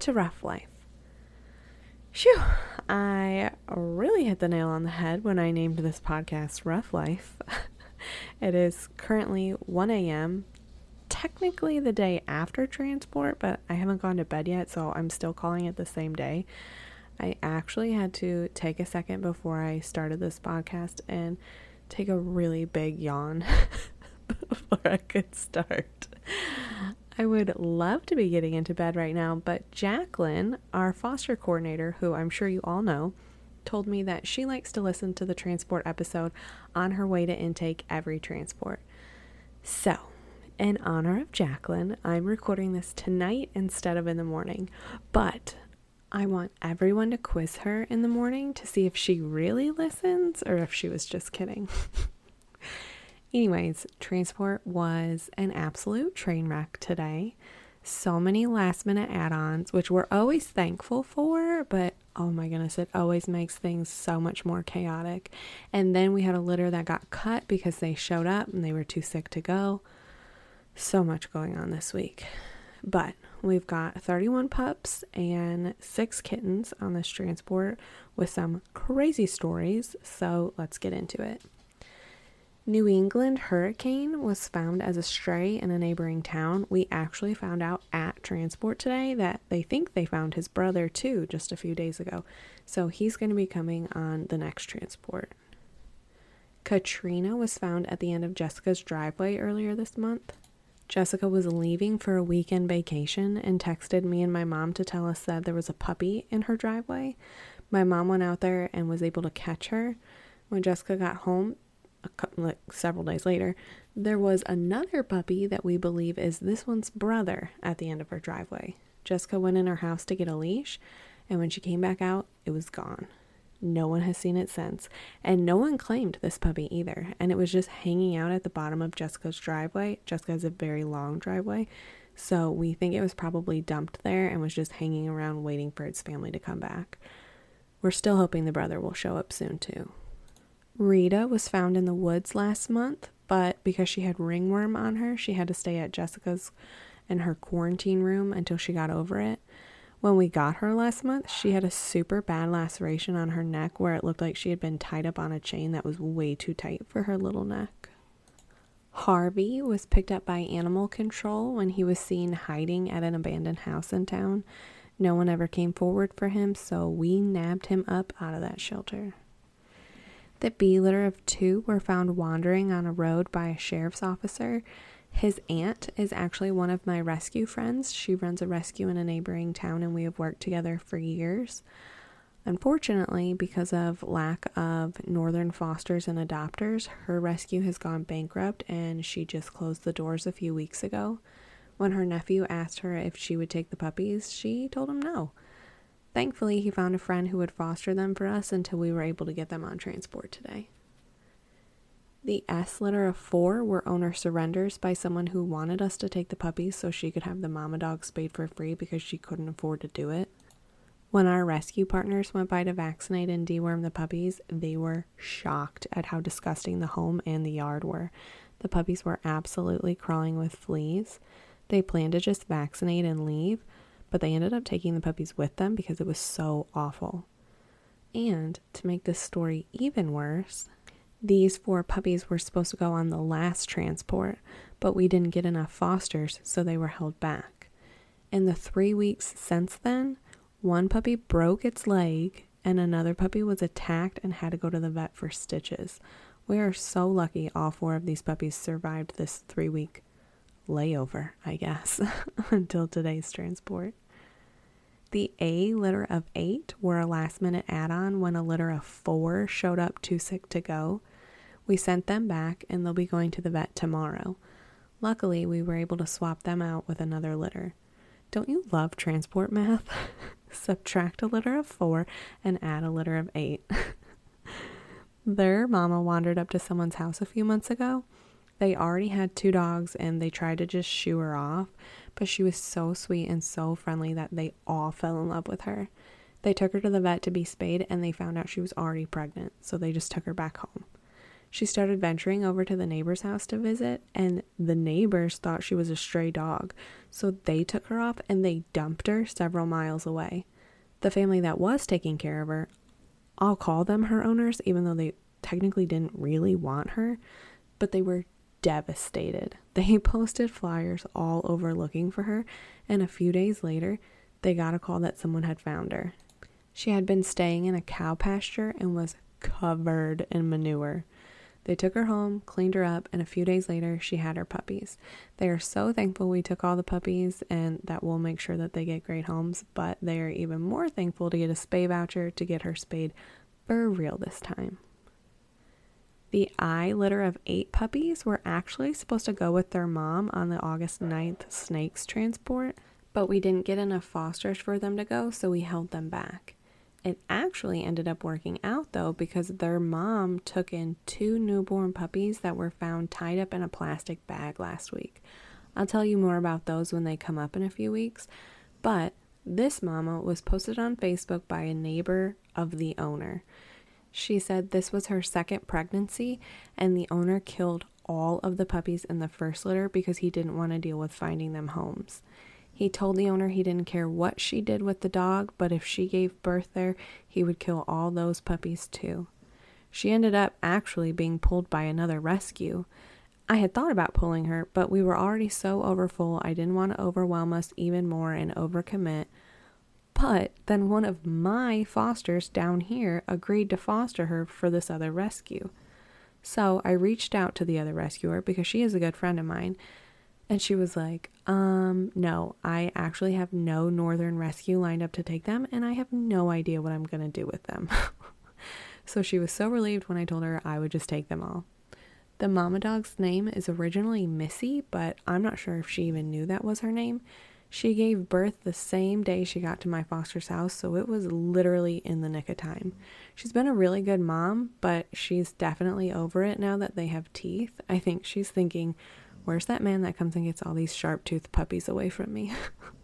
To Ruff Life. Phew, I really hit the nail on the head when I named this podcast Ruff Life. it is currently 1 a.m., technically the day after transport, but I haven't gone to bed yet, so I'm still calling it the same day. I actually had to take a second before I started this podcast and take a really big yawn before I could start. I would love to be getting into bed right now, but Jacqueline, our foster coordinator, who I'm sure you all know, told me that she likes to listen to the transport episode on her way to intake every transport. So, in honor of Jacqueline, I'm recording this tonight instead of in the morning, but I want everyone to quiz her in the morning to see if she really listens or if she was just kidding. Anyways, transport was an absolute train wreck today. So many last minute add ons, which we're always thankful for, but oh my goodness, it always makes things so much more chaotic. And then we had a litter that got cut because they showed up and they were too sick to go. So much going on this week. But we've got 31 pups and six kittens on this transport with some crazy stories. So let's get into it. New England hurricane was found as a stray in a neighboring town. We actually found out at transport today that they think they found his brother too just a few days ago. So he's going to be coming on the next transport. Katrina was found at the end of Jessica's driveway earlier this month. Jessica was leaving for a weekend vacation and texted me and my mom to tell us that there was a puppy in her driveway. My mom went out there and was able to catch her. When Jessica got home, couple, like several days later, there was another puppy that we believe is this one's brother at the end of her driveway. Jessica went in her house to get a leash, and when she came back out, it was gone. No one has seen it since, and no one claimed this puppy either. And it was just hanging out at the bottom of Jessica's driveway. Jessica has a very long driveway, so we think it was probably dumped there and was just hanging around waiting for its family to come back. We're still hoping the brother will show up soon, too. Rita was found in the woods last month, but because she had ringworm on her, she had to stay at Jessica's in her quarantine room until she got over it. When we got her last month, she had a super bad laceration on her neck where it looked like she had been tied up on a chain that was way too tight for her little neck. Harvey was picked up by animal control when he was seen hiding at an abandoned house in town. No one ever came forward for him, so we nabbed him up out of that shelter. The bee litter of two were found wandering on a road by a sheriff's officer. His aunt is actually one of my rescue friends. She runs a rescue in a neighboring town, and we have worked together for years. Unfortunately, because of lack of northern fosters and adopters, her rescue has gone bankrupt and she just closed the doors a few weeks ago. When her nephew asked her if she would take the puppies, she told him no. Thankfully, he found a friend who would foster them for us until we were able to get them on transport today. The S litter of four were owner surrenders by someone who wanted us to take the puppies so she could have the mama dog spayed for free because she couldn't afford to do it. When our rescue partners went by to vaccinate and deworm the puppies, they were shocked at how disgusting the home and the yard were. The puppies were absolutely crawling with fleas. They planned to just vaccinate and leave, but they ended up taking the puppies with them because it was so awful. And to make this story even worse, these four puppies were supposed to go on the last transport, but we didn't get enough fosters, so they were held back. In the three weeks since then, one puppy broke its leg and another puppy was attacked and had to go to the vet for stitches. We are so lucky all four of these puppies survived this three week layover, I guess, until today's transport. The A litter of eight were a last minute add on when a litter of four showed up too sick to go. We sent them back and they'll be going to the vet tomorrow. Luckily, we were able to swap them out with another litter. Don't you love transport math? Subtract a litter of four and add a litter of eight. Their mama wandered up to someone's house a few months ago. They already had two dogs and they tried to just shoo her off, but she was so sweet and so friendly that they all fell in love with her. They took her to the vet to be spayed and they found out she was already pregnant, so they just took her back home. She started venturing over to the neighbor's house to visit, and the neighbors thought she was a stray dog, so they took her off and they dumped her several miles away. The family that was taking care of her, I'll call them her owners, even though they technically didn't really want her, but they were devastated. They posted flyers all over looking for her, and a few days later, they got a call that someone had found her. She had been staying in a cow pasture and was covered in manure. They took her home, cleaned her up, and a few days later, she had her puppies. They are so thankful we took all the puppies and that we'll make sure that they get great homes, but they are even more thankful to get a spay voucher to get her spayed for real this time. The I litter of eight puppies were actually supposed to go with their mom on the August 9th snakes transport, but we didn't get enough fosters for them to go, so we held them back. It actually ended up working out though because their mom took in two newborn puppies that were found tied up in a plastic bag last week. I'll tell you more about those when they come up in a few weeks, but this mama was posted on Facebook by a neighbor of the owner. She said this was her second pregnancy, and the owner killed all of the puppies in the first litter because he didn't want to deal with finding them homes. He told the owner he didn't care what she did with the dog, but if she gave birth there, he would kill all those puppies too. She ended up actually being pulled by another rescue. I had thought about pulling her, but we were already so overfull, I didn't want to overwhelm us even more and overcommit. But then one of my fosters down here agreed to foster her for this other rescue. So I reached out to the other rescuer because she is a good friend of mine. And she was like, um, no, I actually have no Northern Rescue lined up to take them, and I have no idea what I'm going to do with them. so she was so relieved when I told her I would just take them all. The mama dog's name is originally Missy, but I'm not sure if she even knew that was her name. She gave birth the same day she got to my foster's house, so it was literally in the nick of time. She's been a really good mom, but she's definitely over it now that they have teeth. I think she's thinking, where's that man that comes and gets all these sharp toothed puppies away from me?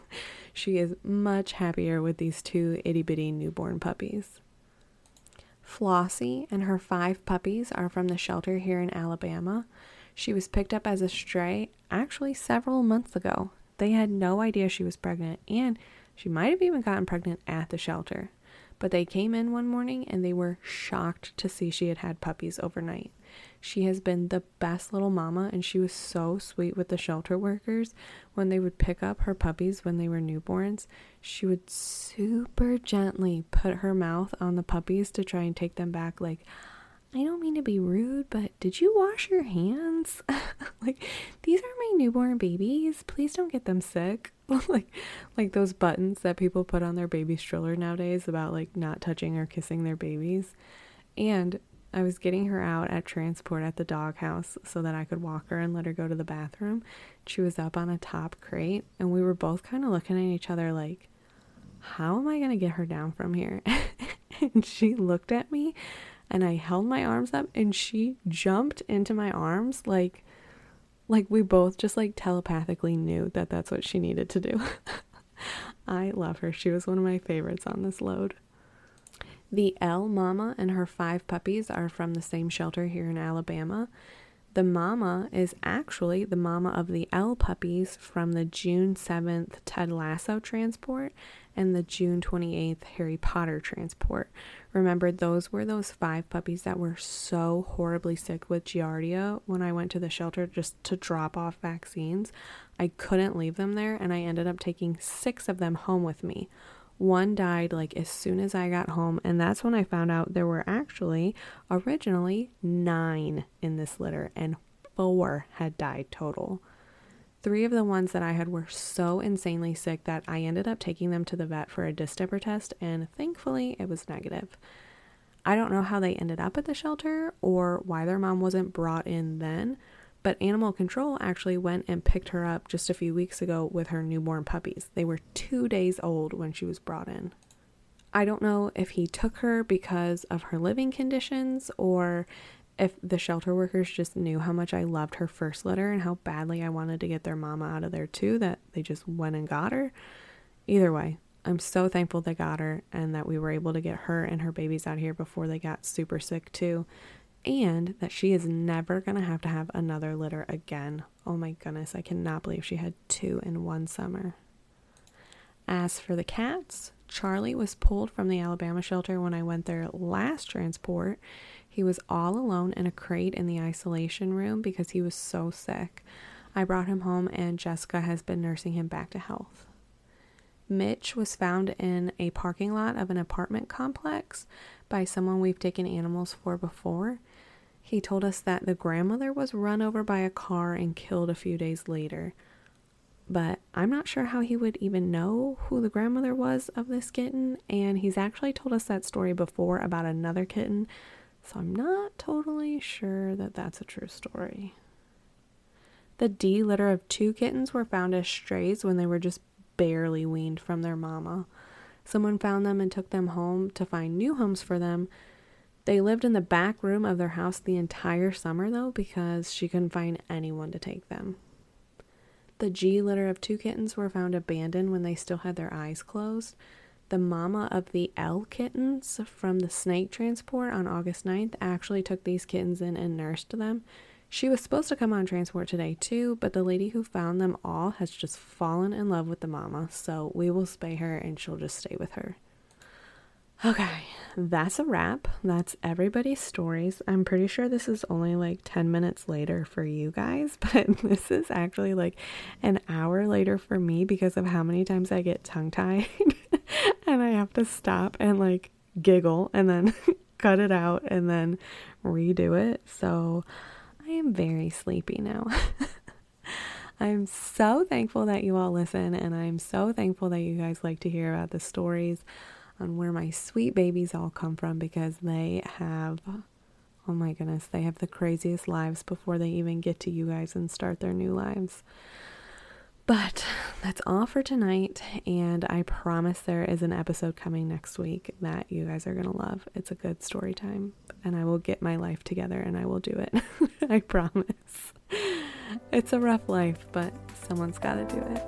she is much happier with these two itty bitty newborn puppies. Flossie and her five puppies are from the shelter here in Alabama. She was picked up as a stray actually several months ago. They had no idea she was pregnant, and she might have even gotten pregnant at the shelter. But they came in one morning and they were shocked to see she had had puppies overnight. She has been the best little mama, and she was so sweet with the shelter workers. When they would pick up her puppies when they were newborns, she would super gently put her mouth on the puppies to try and take them back, like, I don't mean to be rude, but did you wash your hands? like these are my newborn babies. Please don't get them sick. like like those buttons that people put on their baby stroller nowadays about like not touching or kissing their babies. And I was getting her out at transport at the doghouse so that I could walk her and let her go to the bathroom. She was up on a top crate and we were both kind of looking at each other like how am I going to get her down from here? and she looked at me and I held my arms up and she jumped into my arms like like we both just like telepathically knew that that's what she needed to do. I love her. She was one of my favorites on this load. The L Mama and her five puppies are from the same shelter here in Alabama. The mama is actually the mama of the L puppies from the June 7th Ted Lasso transport and the June 28th Harry Potter transport. Remember, those were those five puppies that were so horribly sick with Giardia when I went to the shelter just to drop off vaccines. I couldn't leave them there, and I ended up taking six of them home with me. One died like as soon as I got home, and that's when I found out there were actually originally nine in this litter, and four had died total. Three of the ones that I had were so insanely sick that I ended up taking them to the vet for a distemper test, and thankfully it was negative. I don't know how they ended up at the shelter or why their mom wasn't brought in then, but animal control actually went and picked her up just a few weeks ago with her newborn puppies. They were two days old when she was brought in. I don't know if he took her because of her living conditions or if the shelter workers just knew how much I loved her first litter and how badly I wanted to get their mama out of there too, that they just went and got her. Either way, I'm so thankful they got her and that we were able to get her and her babies out here before they got super sick too and that she is never going to have to have another litter again. Oh my goodness, I cannot believe she had two in one summer. As for the cats, Charlie was pulled from the Alabama shelter when I went there last transport. He was all alone in a crate in the isolation room because he was so sick. I brought him home, and Jessica has been nursing him back to health. Mitch was found in a parking lot of an apartment complex by someone we've taken animals for before. He told us that the grandmother was run over by a car and killed a few days later. But I'm not sure how he would even know who the grandmother was of this kitten, and he's actually told us that story before about another kitten, so I'm not totally sure that that's a true story. The D litter of two kittens were found as strays when they were just barely weaned from their mama. Someone found them and took them home to find new homes for them. They lived in the back room of their house the entire summer, though, because she couldn't find anyone to take them. The G litter of two kittens were found abandoned when they still had their eyes closed. The mama of the L kittens from the snake transport on August 9th actually took these kittens in and nursed them. She was supposed to come on transport today too, but the lady who found them all has just fallen in love with the mama, so we will spay her and she'll just stay with her. Okay, that's a wrap. That's everybody's stories. I'm pretty sure this is only like 10 minutes later for you guys, but this is actually like an hour later for me because of how many times I get tongue tied and I have to stop and like giggle and then cut it out and then redo it. So, I am very sleepy now. I'm so thankful that you all listen, and I'm so thankful that you guys like to hear about the stories on where my sweet babies all come from because they have, oh my goodness, they have the craziest lives before they even get to you guys and start their new lives. But that's all for tonight, and I promise there is an episode coming next week that you guys are going to love. It's a good story time, and I will get my life together and I will do it. I promise. It's a rough life, but someone's got to do it.